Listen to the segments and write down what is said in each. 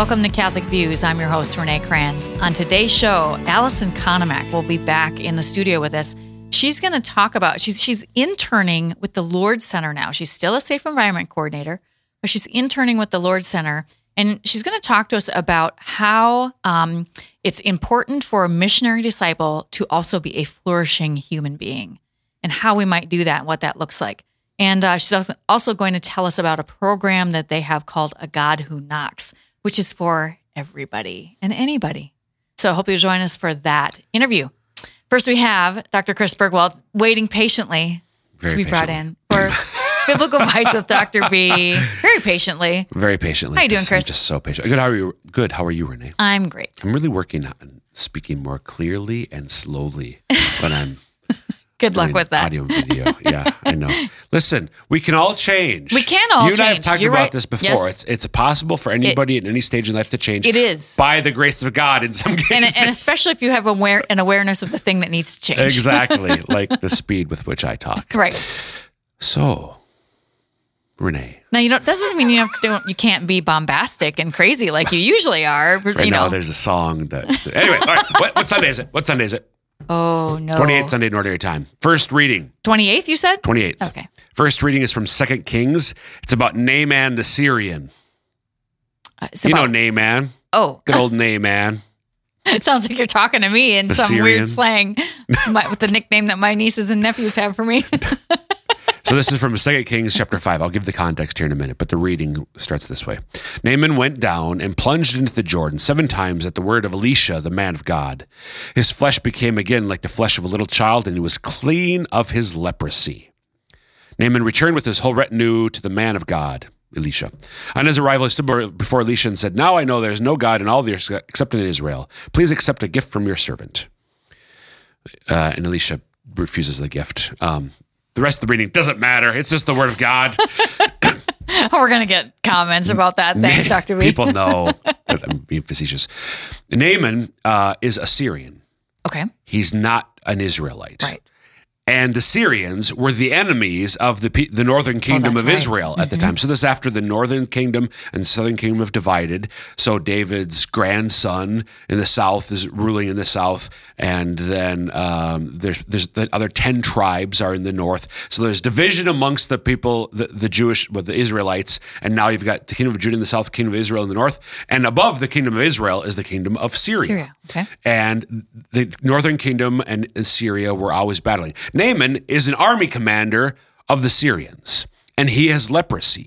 Welcome to Catholic Views. I'm your host, Renee Kranz. On today's show, Allison Konomak will be back in the studio with us. She's going to talk about, she's, she's interning with the Lourdes Center now. She's still a safe environment coordinator, but she's interning with the Lourdes Center. And she's going to talk to us about how um, it's important for a missionary disciple to also be a flourishing human being and how we might do that and what that looks like. And uh, she's also going to tell us about a program that they have called A God Who Knocks, which is for everybody and anybody. So I hope you'll join us for that interview. First, we have Dr. Chris Burgwald waiting patiently Very to be brought in for Biblical Bites with Dr. B. Very patiently. Very patiently. How you doing, Chris? I'm just so patient. Good. How are you? Good. How are you, Renee? I'm great. I'm really working on speaking more clearly and slowly when I'm Good luck doing with that. audio and video. Yeah, I know. Listen, we can all change. We can all change. You and I have talked You're about right. this before. Yes. It's it's possible for anybody at any stage in life to change. It is. by the grace of God in some cases. And, and especially if you have aware, an awareness of the thing that needs to change. exactly like the speed with which I talk. Right. So, Renee, Now you don't. That doesn't mean you have to. You can't be bombastic and crazy like you usually are. Right you now know. there's a song that. Anyway, all right. What, what Sunday is it? What Sunday is it? Oh no. 28th Sunday in Ordinary Time. First reading. Twenty eighth. You said. 28th. Okay. First reading is from Second Kings. It's about Naaman the Syrian. Uh, you know about- Naaman. Oh, Good old Naaman. it sounds like you're talking to me in The some Syrian. weird slang my, with the nickname that my nieces and nephews have for me. So this is from Second Kings chapter 5. I'll give the context here in a minute, but the reading starts this way. Naaman went down and plunged into the Jordan seven times at the word of Elisha, the man of God. His flesh became again like the flesh of a little child, and he was clean of his leprosy. Naaman returned with his whole retinue to the man of God, Elisha. On his arrival, he stood before Elisha and said, Now I know there is no God in all the earth except in Israel. Please accept a gift from your servant. Uh, and Elisha refuses the gift. Um, the rest of the reading doesn't matter. It's just the word of God. We're gonna get comments about that. Thanks, Doctor B. People know that I'm being facetious. Naaman uh, is a Syrian. Okay. He's not an Israelite. Right. And the Syrians were the enemies of the the northern kingdom that's of right. Israel at the time. So this is after the northern kingdom and southern kingdom have divided. So David's grandson in the south is ruling in the south, and then um, there's there's the other ten tribes are in the north. So there's division amongst the people, the, the Jewish, well, the Israelites, and now you've got the kingdom of Judah in the south, kingdom of Israel in the north, and above the kingdom of Israel is the kingdom of Syria. Syria, okay. And the northern kingdom and, and Syria were always battling. Naaman is an army commander of the Syrians, and he has leprosy.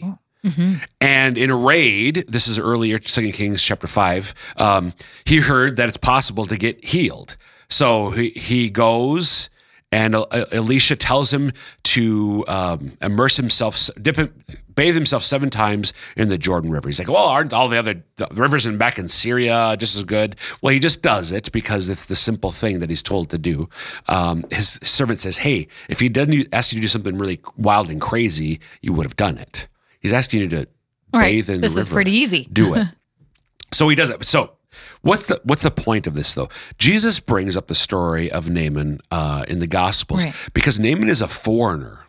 And in a raid, this is earlier, Second Kings chapter five. Um, he heard that it's possible to get healed, so he he goes. And El- Elisha tells him to um, immerse himself, dip him, bathe himself seven times in the Jordan River. He's like, well, aren't all the other the rivers in back in Syria just as good? Well, he just does it because it's the simple thing that he's told to do. Um, his servant says, hey, if he doesn't ask you to do something really wild and crazy, you would have done it. He's asking you to Right. bathe in This the is pretty easy. Do it. so he does it. So what's the what's the point of this though? Jesus brings up the story of Naaman uh, in the Gospels Right. because Naaman is a foreigner,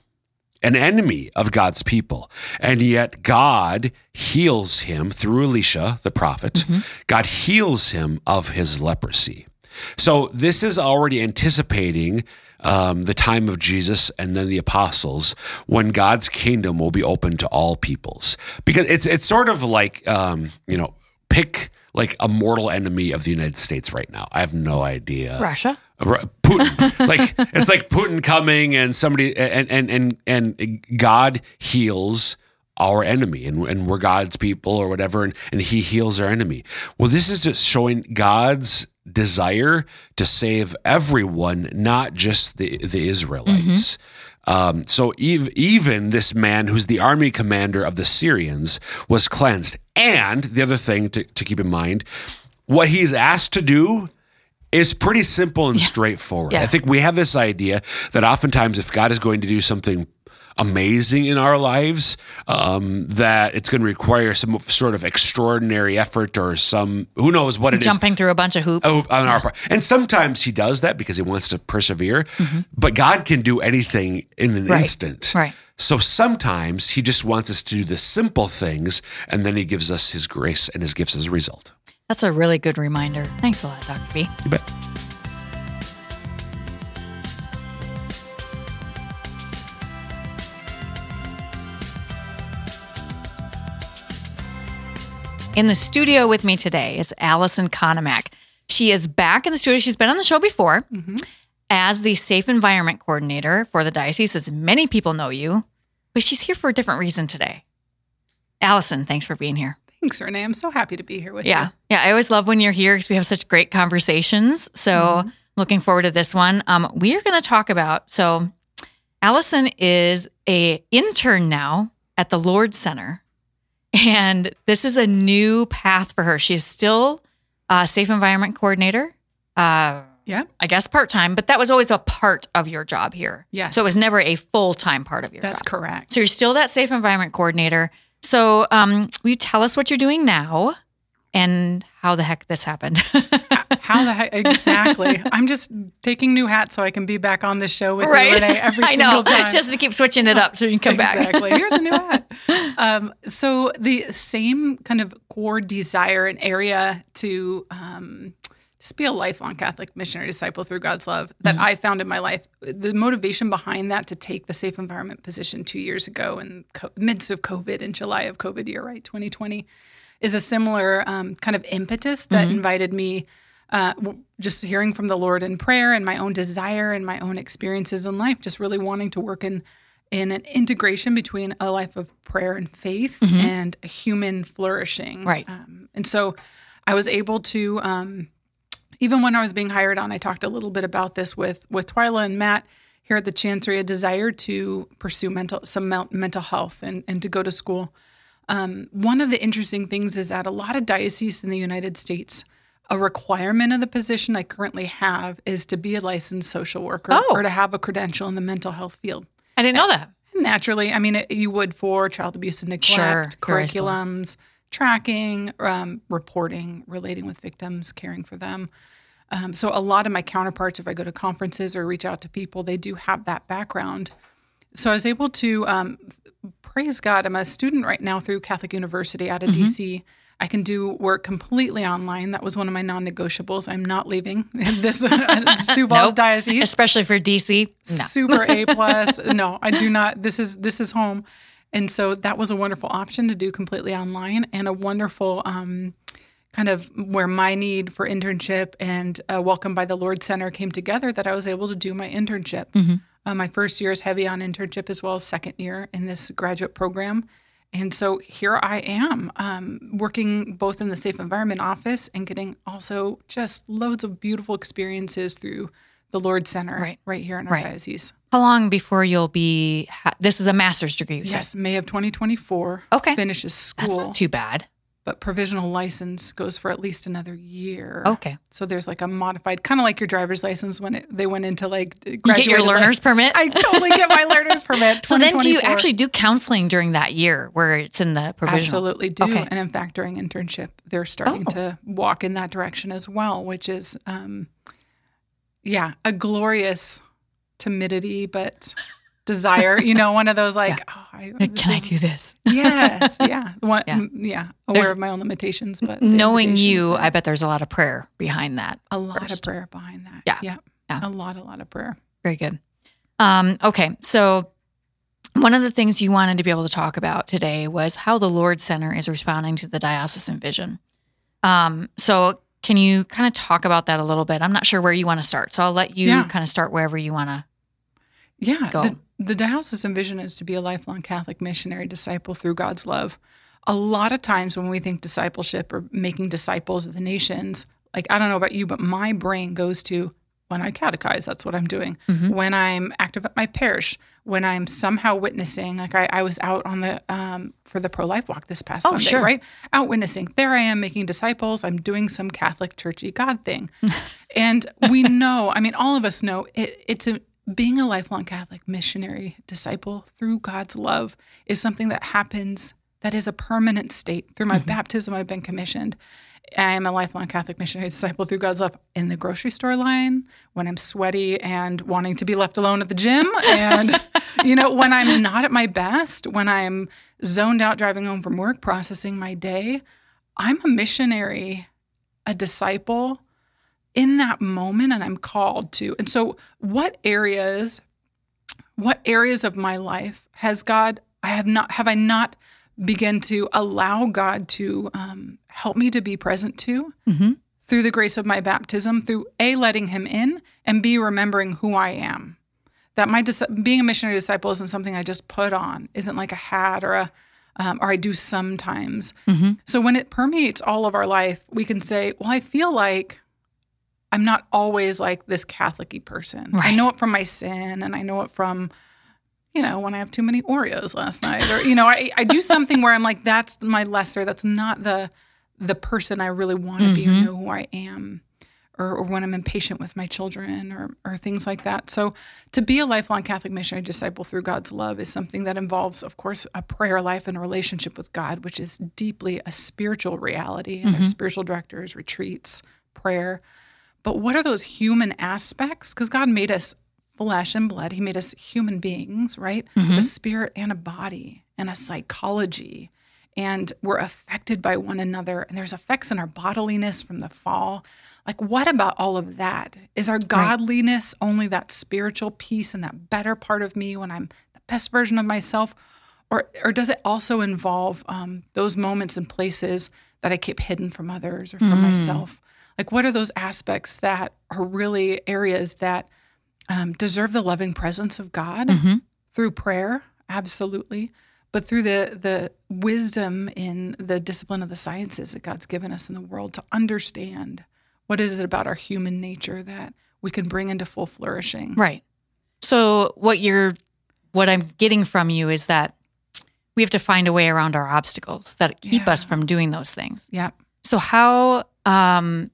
an enemy of God's people, and yet God heals him through Elisha, the prophet. God heals him of his leprosy. So this is already anticipating um, the time of Jesus and then the apostles when God's kingdom will be open to all peoples. Because it's it's sort of like um, you know pick like a mortal enemy of the United States right now. I have no idea. Russia. Putin. like it's like Putin coming and somebody and and and and God heals our enemy and, and we're God's people or whatever and, and he heals our enemy. Well, this is just showing God's desire to save everyone, not just the the Israelites. Um, so ev- even this man who's the army commander of the Syrians was cleansed. And the other thing to, to keep in mind, what he's asked to do is pretty simple and straightforward. Yeah. I think we have this idea that oftentimes if God is going to do something amazing in our lives, um, that it's going to require some sort of extraordinary effort or some who knows what it is Jumping through a bunch of hoops. Oh, on our part. And sometimes he does that because he wants to persevere. But God can do anything in an Mm-hmm. Right. instant. Right. So sometimes he just wants us to do the simple things and then he gives us his grace and his gifts as a result. That's a really good reminder. Thanks a lot, Dr. B. You bet. In the studio with me today is Allison Konomak. She is back in the studio. She's been on the show before as the Safe Environment Coordinator for the diocese, as many people know you, but she's here for a different reason today. Allison, thanks for being here. Thanks, Renee. I'm so happy to be here with Yeah. you. Yeah. Yeah. I always love when you're here because we have such great conversations. So looking forward to this one. Um, we are going to talk about, so Allison is a intern now at the Lourdes Center. And this is a new path for her. She's still a safe environment coordinator. Uh, Yeah. I guess part time, but that was always a part of your job here. Yes. So it was never a full time part of your job. That's job. correct. So you're still that safe environment coordinator. So um, will you tell us what you're doing now and how the heck this happened? How the heck? Exactly. I'm just taking new hats so I can be back on the show with you, Renee, every I single know. time. Just to keep switching it up so you can come back. exactly. Here's a new hat. Um, so the same kind of core desire and area to um, just be a lifelong Catholic missionary disciple through God's love that I found in my life. The motivation behind that to take the safe environment position two years ago in co- midst of COVID in July of COVID year, right, 2020, is a similar um, kind of impetus that invited me. Uh, just hearing from the Lord in prayer and my own desire and my own experiences in life, just really wanting to work in in an integration between a life of prayer and faith and a human flourishing. Right. Um, and so I was able to, um, even when I was being hired on, I talked a little bit about this with with Twyla and Matt here at the Chancery, a desire to pursue mental some mental health and and to go to school. Um, one of the interesting things is that a lot of dioceses in the United States, a requirement of the position I currently have is to be a licensed social worker Oh. or to have a credential in the mental health field. I didn't know that. Naturally, I mean, it, you would for child abuse and neglect, Sure, sure, I suppose. curriculums, tracking, um, reporting, relating with victims, caring for them. Um, so, a lot of my counterparts, if I go to conferences or reach out to people, they do have that background. So, I was able to um, praise God. I'm a student right now through Catholic University out of Mm-hmm. DC. I can do work completely online. That was one of my non-negotiables. I'm not leaving this Sioux Falls Nope. diocese Especially for DC. No. super A plus. no, I do not. This is this is home, and so that was a wonderful option to do completely online, and a wonderful um, kind of where my need for internship and uh, Welcome by the Lourdes Center came together. That I was able to do my internship. Uh, my first year is heavy on internship as well as second year in this graduate program. And so here I am, um, working both in the safe environment office and getting also just loads of beautiful experiences through the Lourdes Center Right. right, here in our Right. diocese. How long before you'll be? Ha- this is a master's degree. You said. Yes, May of 2024. Okay. Finishes school. That's not too bad. But provisional license goes for at least another year. Okay. So there's like a modified, kind of like your driver's license when it, they went into like You get your graduated, like- learner's permit. I totally get my learner's permit. so then, do you actually do counseling during that year where it's in the provisional? Absolutely do. Okay. And in fact, during internship, they're starting Oh. to walk in that direction as well, which is, um, yeah, a glorious timidity, but desire. You know, one of those like, oh, I, Like, Can I do this? Yes, yeah, One, Yeah. yeah, yeah. Aware There's- of my own limitations, but Knowing you, there. I bet there's a lot of prayer behind that. a lot first. of prayer behind that. Yeah. yeah, Yeah. a lot, a lot of prayer. Very good. Um, okay, so one of the things you wanted to be able to talk about today was how the Lourdes Center is responding to the diocesan vision. Um, so can you kind of talk about that a little bit? I'm not sure where you want to start, so I'll let you Yeah. kind of start wherever you want to. Yeah, Go. the, the diocesan vision is to be a lifelong Catholic missionary disciple through God's love. A lot of times when we think discipleship or making disciples of the nations, like I don't know about you, but my brain goes to when I catechize, that's what I'm doing. When I'm active at my parish, when I'm somehow witnessing, like I, I was out on the um, for the pro life walk this past Oh, Sunday, sure. right? Out witnessing. There I am making disciples. I'm doing some Catholic churchy God thing, and we know. I mean, all of us know it, it's a being a lifelong Catholic missionary disciple through God's love is something that happens that is a permanent state. Through my mm-hmm. baptism, I've been commissioned. I am a lifelong Catholic missionary disciple through God's love in the grocery store line, when I'm sweaty and wanting to be left alone at the gym, and you know, when I'm not at my best, when I'm zoned out driving home from work, processing my day. I'm a missionary, a disciple in that moment, and I'm called to. And so, what areas, what areas of my life has God? I have not. Have I not begun to allow God to um, help me to be present to through the grace of my baptism, through a letting Him in, and b remembering who I am. That my dis- being a missionary disciple isn't something I just put on, isn't like a hat or a um, or I do sometimes. So when it permeates all of our life, we can say, "Well, I feel like I'm not always like this Catholic-y person. I know it from my sin, and I know it from." You know, when I have too many Oreos last night, or you know, I, I do something where I'm like, that's my lesser. That's not the the person I really want to be or mm-hmm. know who I am, or, or when I'm impatient with my children, or or things like that. So, to be a lifelong Catholic missionary disciple through God's love is something that involves, of course, a prayer life and a relationship with God, which is deeply a spiritual reality. And there's mm-hmm. spiritual directors, retreats, prayer. But what are those human aspects? Because God made us flesh and blood. He made us human beings, right? With a spirit and a body and a psychology. And we're affected by one another. And there's effects in our bodiliness from the fall. Like, what about all of that? Is our godliness only that spiritual piece and that better part of me when I'm the best version of myself? Or, or does it also involve um, those moments and places that I keep hidden from others or from myself? Like, what are those aspects that are really areas that um, deserve the loving presence of God through prayer? Absolutely. But through the, the wisdom in the discipline of the sciences that God's given us in the world to understand what is it about our human nature that we can bring into full flourishing. Right. So what you're what I'm getting from you is that we have to find a way around our obstacles that keep us from doing those things. Yeah. So how um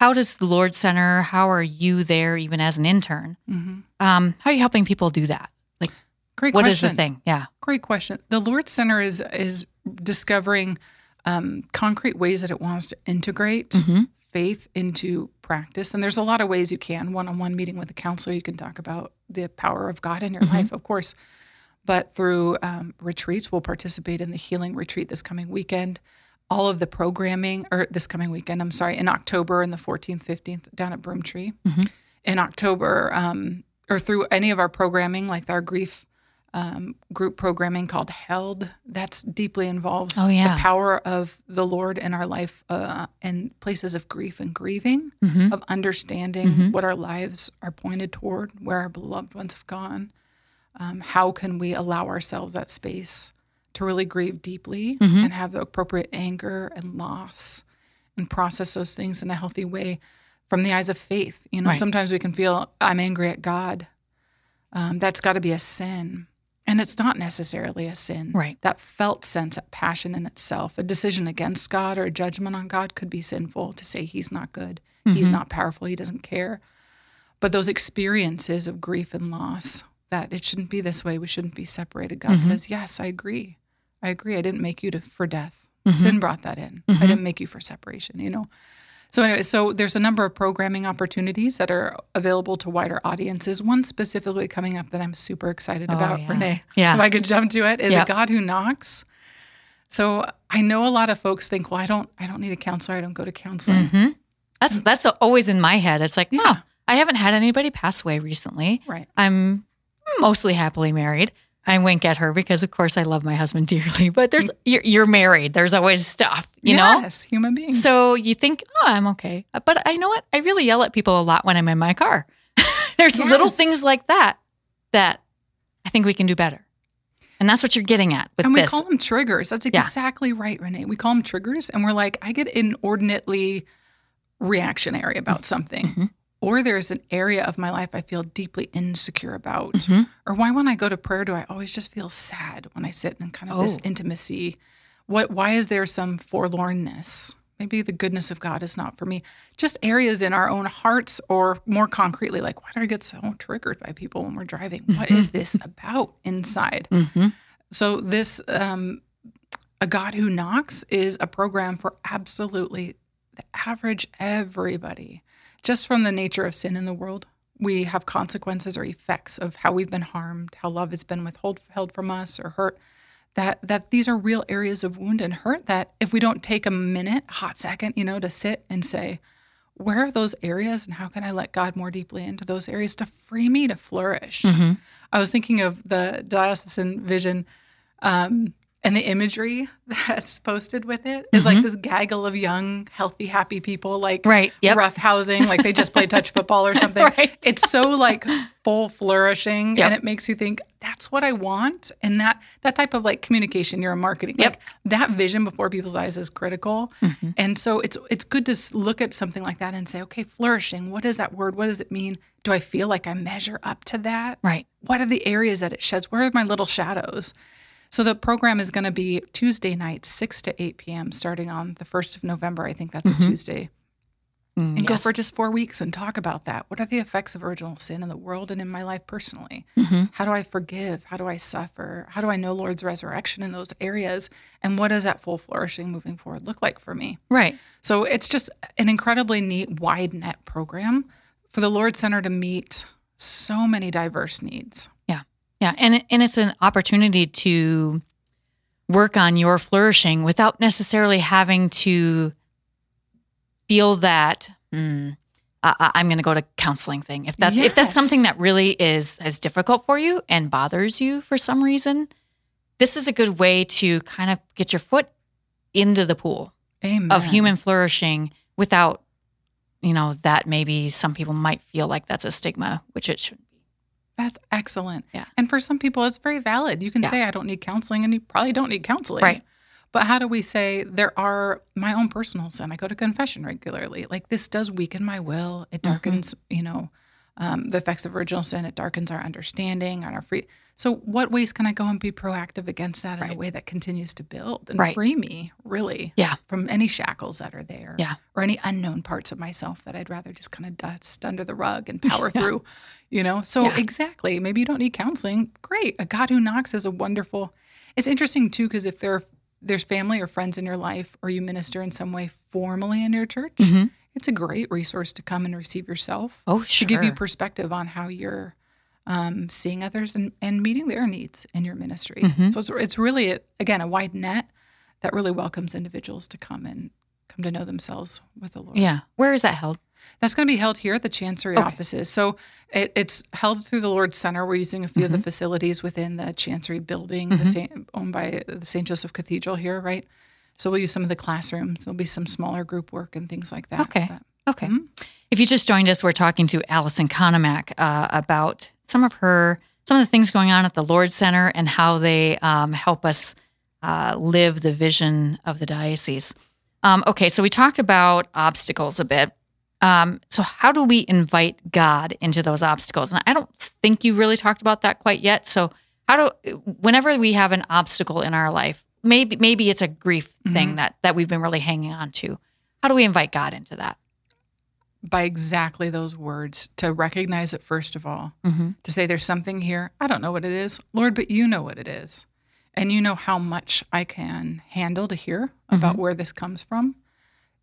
how does the Lourdes Center, how are you there even as an intern? hmm Um, how are you helping people do that? Like Great what is question. the thing? Yeah. Great question. The Lourdes Center is is discovering um, concrete ways that it wants to integrate Mm-hmm. faith into practice, and there's a lot of ways you can. One-on-one meeting with a counselor, you can talk about the power of God in your Mm-hmm. life, of course. But through um, retreats, we'll participate in the healing retreat this coming weekend. All of the programming, or this coming weekend, I'm sorry, in October, in the 14th, 15th, down at Broomtree. Mm-hmm. In October, um, or through any of our programming, like our grief um, group programming called Held. That's deeply involves Oh, yeah. the power of the Lord in our life uh, and places of grief and grieving, Mm-hmm. of understanding what our lives are pointed toward, where our beloved ones have gone. Um, how can we allow ourselves that space to really grieve deeply Mm-hmm. and have the appropriate anger and loss and process those things in a healthy way from the eyes of faith? You know, Right. sometimes we can feel, I'm angry at God. Um, that's got to be a sin. And it's not necessarily a sin. Right. That felt sense of passion in itself, a decision against God or a judgment on God could be sinful to say he's not good, he's not powerful, he doesn't care. But those experiences of grief and loss, that it shouldn't be this way, we shouldn't be separated. God says, Yes, I agree. I agree. I didn't make you to, for death. Sin brought that in. I didn't make you for separation, you know? So anyway, so there's a number of programming opportunities that are available to wider audiences. One specifically coming up that I'm super excited about, Oh, yeah. Renee. Yeah. If I could jump to it, is Yeah. a God who knocks. So I know a lot of folks think, well, I don't, I don't need a counselor. I don't go to counseling. Mm-hmm. That's that's always in my head. It's like, Yeah. oh, I haven't had anybody pass away recently. Right. I'm mostly happily married. I wink at her because, of course, I love my husband dearly. But there's you're, you're married. There's always stuff, you know. yes, human beings. So you think, oh, I'm okay. But I know what? I really yell at people a lot when I'm in my car. there's little things like that that I think we can do better. And that's what you're getting at with and we this. call them triggers. That's Yeah. exactly right, Renee. We call them triggers, and we're like, I get inordinately reactionary about something. Mm-hmm. Or there's an area of my life I feel deeply insecure about. Mm-hmm. Or why, when I go to prayer, do I always just feel sad when I sit in kind of this Oh. intimacy? What? Why is there some forlornness? maybe the goodness of God is not for me. Just areas in our own hearts, or more concretely, like, why do I get so triggered by people when we're driving? What is this about inside? So, this, um, A God Who Knocks, is a program for absolutely the average everybody. Just from the nature of sin in the world, we have consequences or effects of how we've been harmed, how love has been withheld from us or hurt. That that these are real areas of wound and hurt that if we don't take a minute, hot second, you know, to sit and say, where are those areas and how can I let God more deeply into those areas to free me to flourish? I was thinking of the diocesan vision um, and the imagery that's posted with it is like this gaggle of young, healthy, happy people, like Right, yep. rough housing, like they just played touch football or something. Right. It's so like full flourishing, Yep. and it makes you think that's what I want. And that that type of like communication, you're a marketing, Yep. like that vision before people's eyes is critical. Mm-hmm. And so it's it's good to look at something like that and say, okay, flourishing. What is that word? What does it mean? Do I feel like I measure up to that? Right. what are the areas that it sheds? Where are my little shadows? So the program is going to be Tuesday night, 6 to 8 p.m., starting on the 1st of November. I think that's a mm-hmm. Tuesday. Mm. and go yes. for just four weeks and talk about that. What are the effects of original sin in the world and in my life personally? Mm-hmm. How do I forgive? How do I suffer? How do I know Lord's resurrection in those areas? And what does that full flourishing moving forward look like for me? Right. So it's just an incredibly neat wide net program for the Lourdes Center to meet so many diverse needs. Yeah. Yeah. And, and it's an opportunity to work on your flourishing without necessarily having to feel that mm, I, I'm going to go to counseling thing. If that's if that's something that really is as difficult for you and bothers you for some reason, this is a good way to kind of get your foot into the pool Amen. of human flourishing without, you know, that maybe some people might feel like that's a stigma, which it shouldn't. That's excellent. Yeah. And for some people, it's very valid. You can Yeah. say, I don't need counseling, and you probably don't need counseling. Right. But how do we say there are my own personal sin? I go to confession regularly. Like this does weaken my will. It Mm-hmm. darkens, you know, um, the effects of original sin. It darkens our understanding and our free. So, what ways can I go and be proactive against that in a way that continues to build and Right. free me, really, Yeah. from any shackles that are there, Yeah. or any unknown parts of myself that I'd rather just kind of dust under the rug and power through, you know? So, Yeah. exactly. Maybe you don't need counseling. Great. A God who knocks is a wonderful. It's interesting too because if there there's family or friends in your life, or you minister in some way formally in your church, it's a great resource to come and receive yourself. Mm-hmm. Oh, To give you perspective on how you're um, seeing others and, and meeting their needs in your ministry. Mm-hmm. So it's, it's really again a wide net that really welcomes individuals to come and come to know themselves with the Lord. Yeah. Where is that held? That's going to be held here at the Chancery offices. So it, it's held through the Lourdes Center. We're using a few Mm-hmm. of the facilities within the Chancery building, the Saint, owned by the St. Joseph Cathedral here, right? So we'll use some of the classrooms. There'll be some smaller group work and things like that. Okay. But Okay. If you just joined us, we're talking to Allison Konomak uh, about some of her, some of the things going on at the Lourdes Center and how they um, help us uh, live the vision of the diocese. Um, okay, so we talked about obstacles a bit. Um, so how do we invite God into those obstacles? And I don't think you really talked about that quite yet. So how do, whenever we have an obstacle in our life, maybe maybe it's a grief thing that that we've been really hanging on to. How do we invite God into that? By exactly those words, to recognize it first of all, Mm-hmm. to say there's something here. I don't know what it is, Lord, but you know what it is. And you know how much I can handle to hear about where this comes from.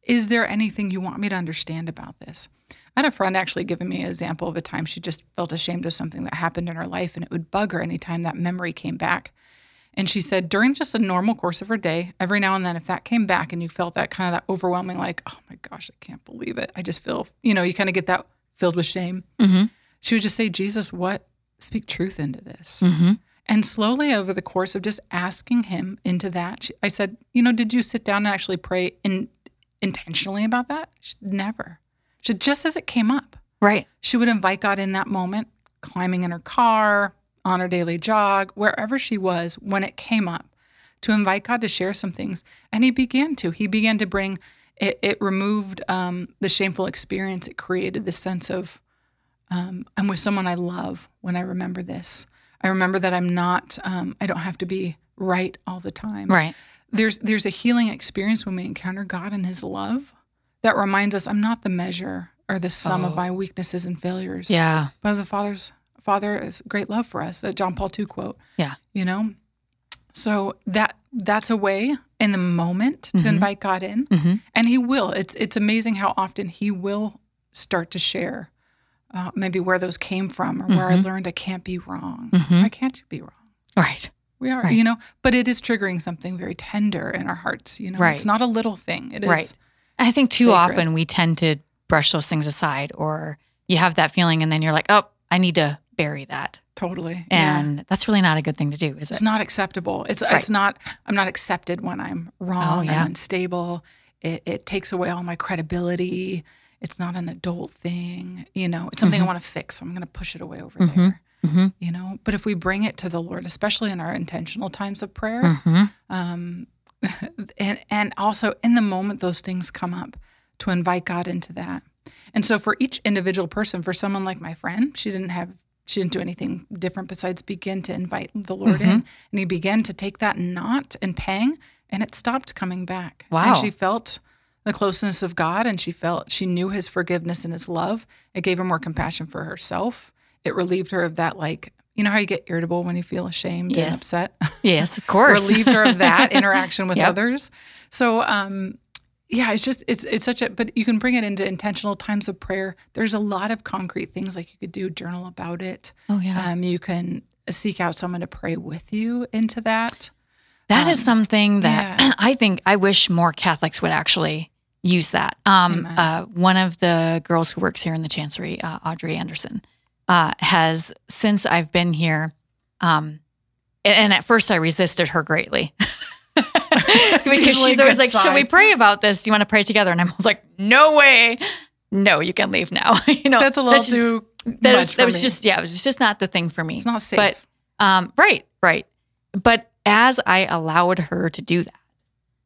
Is there anything you want me to understand about this? I had a friend actually giving me an example of a time she just felt ashamed of something that happened in her life, and it would bug her anytime that memory came back. And she said, during just a normal course of her day, every now and then, if that came back and you felt that kind of that overwhelming, like, oh my gosh, I can't believe it. I just feel, you know, you kind of get that filled with shame. Mm-hmm. She would just say, Jesus, what? Speak truth into this. Mm-hmm. And slowly over the course of just asking him into that, she, I said, you know, did you sit down and actually pray in, intentionally about that? She, never. She, just as it came up, Right. she would invite God in that moment, climbing in her car, on her daily jog, wherever she was when it came up, to invite God to share some things. And he began to. He began to bring it, it removed um, the shameful experience. It created the sense of, um, I'm with someone I love when I remember this. I remember that I'm not, um, I don't have to be right all the time. Right. there's there's a healing experience when we encounter God and His love that reminds us I'm not the measure or the sum Oh. of my weaknesses and failures. Yeah. But the Father's Father is great love for us. That John Paul II quote. Yeah. You know, so that that's a way in the moment to Mm-hmm. invite God in, and He will. It's it's amazing how often He will start to share. Uh, maybe where those came from, or where I Mm-hmm. learned I can't be wrong. Why can't you be wrong? Right. We are, Right. you know, but it is triggering something very tender in our hearts. You know, Right. it's not a little thing. It is Right. I think too sacred. often we tend to brush those things aside, or you have that feeling, and then you're like, oh, I need to bury that. totally. yeah. And that's really not a good thing to do, is It's not acceptable. It's Right. it's not. I'm not accepted when I'm wrong. Oh, yeah. I'm unstable. It, it takes away all my credibility. It's not an adult thing. You know, it's something I want to fix. So I'm going to push it away over there. Mhm. You know, but if we bring it to the Lord, especially in our intentional times of prayer, Mhm. um, and and also in the moment those things come up, to invite God into that. And so for each individual person, for someone like my friend, she didn't have she didn't do anything different besides begin to invite the Lord Mm-hmm. in, and he began to take that knot and pang, and it stopped coming back. Wow. And she felt the closeness of God, and she felt she knew His forgiveness and His love. It gave her more compassion for herself. It relieved her of that, like you know how you get irritable when you feel ashamed and upset. Yes, of course. relieved her of that interaction with Yep. others. So, um, yeah, it's just it's it's such a but you can bring it into intentional times of prayer. There's a lot of concrete things like you could do journal about it. oh yeah. Um, you can seek out someone to pray with you into that. That is something that Um, yeah. I think I wish more Catholics would actually use that. Um, uh, one of the girls who works here in the Chancery, uh, Audrey Anderson, uh, has since I've been here, um, and at first I resisted her greatly. because she's always like, "Should we pray about this? Do you want to pray together?" And I was like, "No way, no, you can leave now." you know, That's a little just- too that was, that was just yeah, it was just not the thing for me. it's not safe. But um, right, right. But as I allowed her to do that,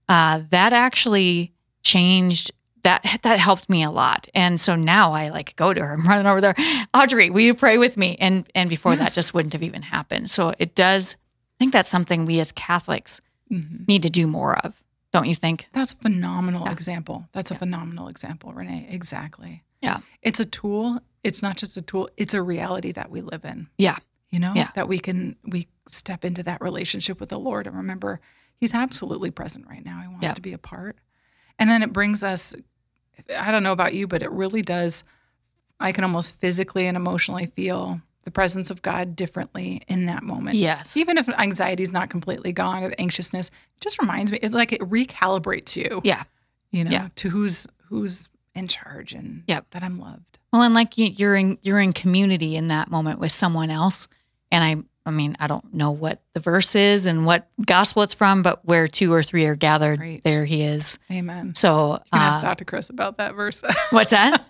uh, that actually changed. That that helped me a lot, and so now I like go to her. I'm running over there, Audrey. Will you pray with me? And and before that just wouldn't have even happened. So it does. I think that's something we as Catholics Mhm. need to do more of. Don't you think? That's a phenomenal Yeah. example. That's a phenomenal example, Renee. Exactly. Yeah. It's a tool. It's not just a tool. It's a reality that we live in. Yeah. you know Yeah. that we can we step into that relationship with the lord and remember he's absolutely present right now he wants Yeah. to be a part and then it brings us i don't know about you but it really does i can almost physically and emotionally feel the presence of god differently in that moment Yes. even if anxiety is not completely gone or the anxiousness it just reminds me it's like it recalibrates you Yeah. you know Yeah. to who's who's in charge and Yep. that i'm loved Well, and like you, you're in you're in community in that moment with someone else, and I I mean I don't know what the verse is and what gospel it's from, but where two or three are gathered, Preach. there he is. amen So you can ask uh, dr chris about that verse what's that?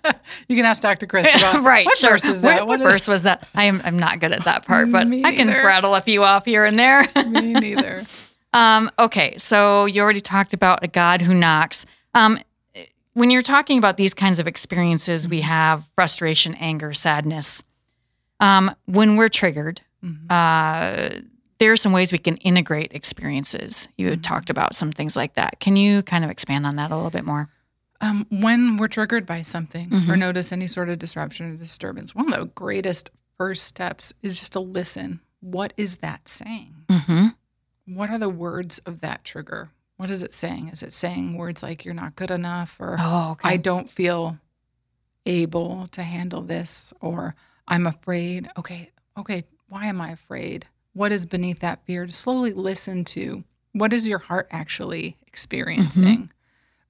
You can ask Dr. Chris about right, what sure. verse is What, that? what What verse was that? I am I'm not good at that part, but I can rattle a few off here and there. Me neither. Um, okay, so you already talked about a God who knocks. Um, when you're talking about these kinds of experiences, we have frustration, anger, sadness. Um, when we're triggered, uh, there are some ways we can integrate experiences. You had talked about some things like that. Can you kind of expand on that a little bit more? Um, when we're triggered by something Mm-hmm. or notice any sort of disruption or disturbance, one of the greatest first steps is just to listen. What is that saying? Mm-hmm. What are the words of that trigger? What is it saying? Is it saying words like you're not good enough or Oh, okay. I don't feel able to handle this or I'm afraid. Okay, okay, why am I afraid? What is beneath that fear? To slowly listen to what is your heart actually experiencing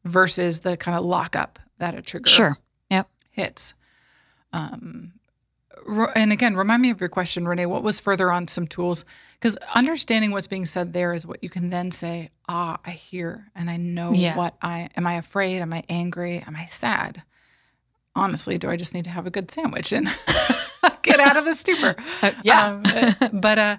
versus the kind of lockup that a trigger sure. Yep. hits. Um, and again, remind me of your question, Renee. What was further on some tools? Because understanding what's being said there is what you can then say, ah, I hear and I know Yeah. what I am. I afraid? Am I angry? Am I sad? Honestly, do I just need to have a good sandwich and get out of the stupor? Uh, yeah. Um, but uh,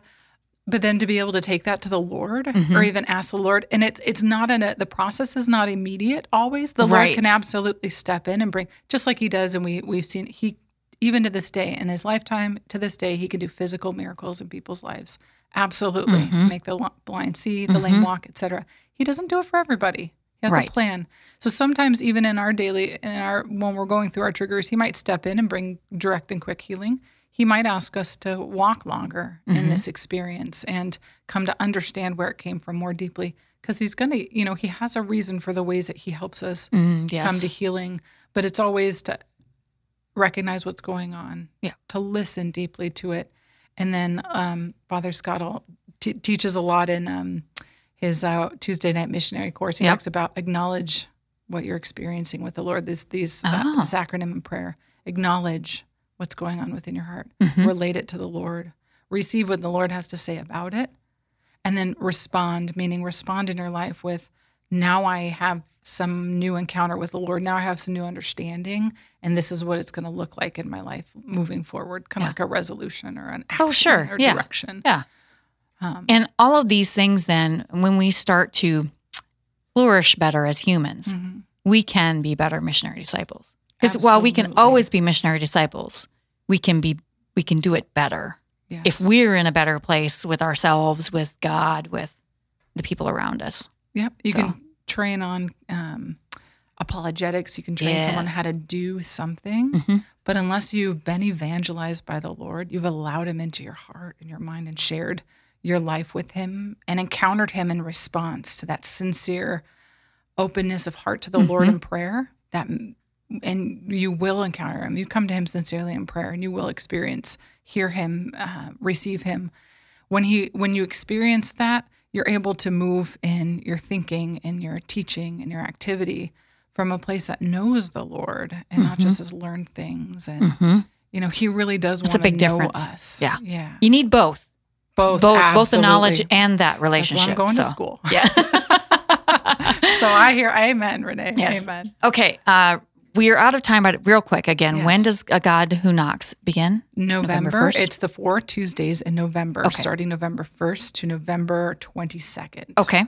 but then to be able to take that to the Lord Mm-hmm. or even ask the Lord, and it's it's not in a the process is not immediate always. The Lord can absolutely step in and bring just like He does, and we we've seen He even to this day in His lifetime to this day He can do physical miracles in people's lives Absolutely. Mm-hmm. Make the blind see, the lame walk, etc. He doesn't do it for everybody. He has Right. a plan. So sometimes even in our daily in our when we're going through our triggers, he might step in and bring direct and quick healing. He might ask us to walk longer Mm-hmm. in this experience and come to understand where it came from more deeply because he's going to, you know, he has a reason for the ways that he helps us Mm, come to healing, but it's always to recognize what's going on, Yeah. to listen deeply to it, and then um, Father Scott t- teaches a lot in um, his uh, Tuesday night missionary course. He Yep. talks about acknowledge what you're experiencing with the Lord. This these Oh. uh, this acronym in prayer. Acknowledge what's going on within your heart. Mm-hmm. Relate it to the Lord. Receive what the Lord has to say about it, and then respond. Meaning respond in your life with now I have some new encounter with the Lord. Now I have some new understanding, and this is what it's going to look like in my life moving forward, kind of like a resolution or an action Oh, sure. or Yeah. direction. Yeah. Um, and all of these things, then, when we start to flourish better as humans, Mm-hmm. we can be better missionary disciples. Because while we can always be missionary disciples, we can be we can do it better if we're in a better place with ourselves, with God, with the people around us. Yep. You So. can train on um, apologetics. You can train someone how to do something. Mhm. But unless you've been evangelized by the Lord, you've allowed him into your heart and your mind and shared your life with him and encountered him in response to that sincere openness of heart to the Lord Mm-hmm. in prayer, that and you will encounter him. You come to him sincerely in prayer and you will experience, hear him, uh, receive him. When he when you experience that, you're able to move in your thinking, in your teaching, in your activity from a place that knows the Lord and not just has learned things. And you know, he really does want to know difference. us. Yeah. yeah, You need both, both, both, both the knowledge and that relationship. I'm going so. to school. Yeah. so I hear, Amen, Renee. Yes. Amen. Okay. Uh, we are out of time, but real quick again, when does a God Who Knocks begin? November. 1st? It's the four Tuesdays in November, Okay. starting November 1st to November 22nd. Okay.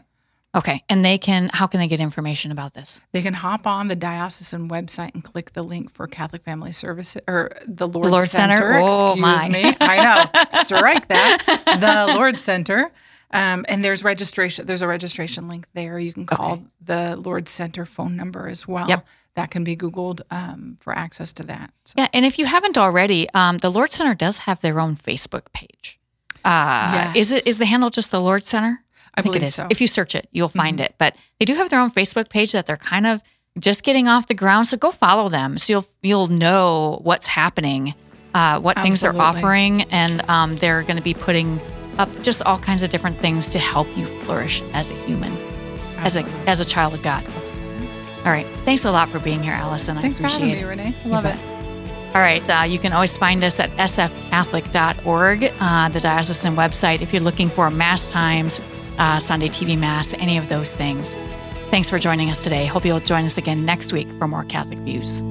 Okay. And they can, how can they get information about this? They can hop on the diocesan website and click the link for Catholic Family Services or the Lord, the Lourdes Center? Oh, Excuse my. me. I know. Strike that. The Lourdes Center. Um, and there's registration. There's a registration link there. You can call Okay. the Lourdes Center phone number as well. Yep. That can be Googled um, for access to that. So, Yeah. And if you haven't already, um, the Lourdes Center does have their own Facebook page. Uh, Is it Yes. is the handle just the Lourdes Center? I think it is. so. Mm-hmm. If you search it, you'll find it. But they do have their own Facebook page that they're kind of just getting off the ground. So go follow them, so you'll you'll know what's happening, uh, what things they're offering, and um, they're going to be putting up just all kinds of different things to help you flourish as a human, as a as a child of God. All right, thanks a lot for being here, Allison. Thanks I for appreciate having it. me, Renee. I love it. All right. Uh, you can always find us at sfcatholic.org, uh, the diocesan website, if you're looking for Mass times, uh, Sunday TV Mass, any of those things. Thanks for joining us today. Hope you'll join us again next week for more Catholic Views.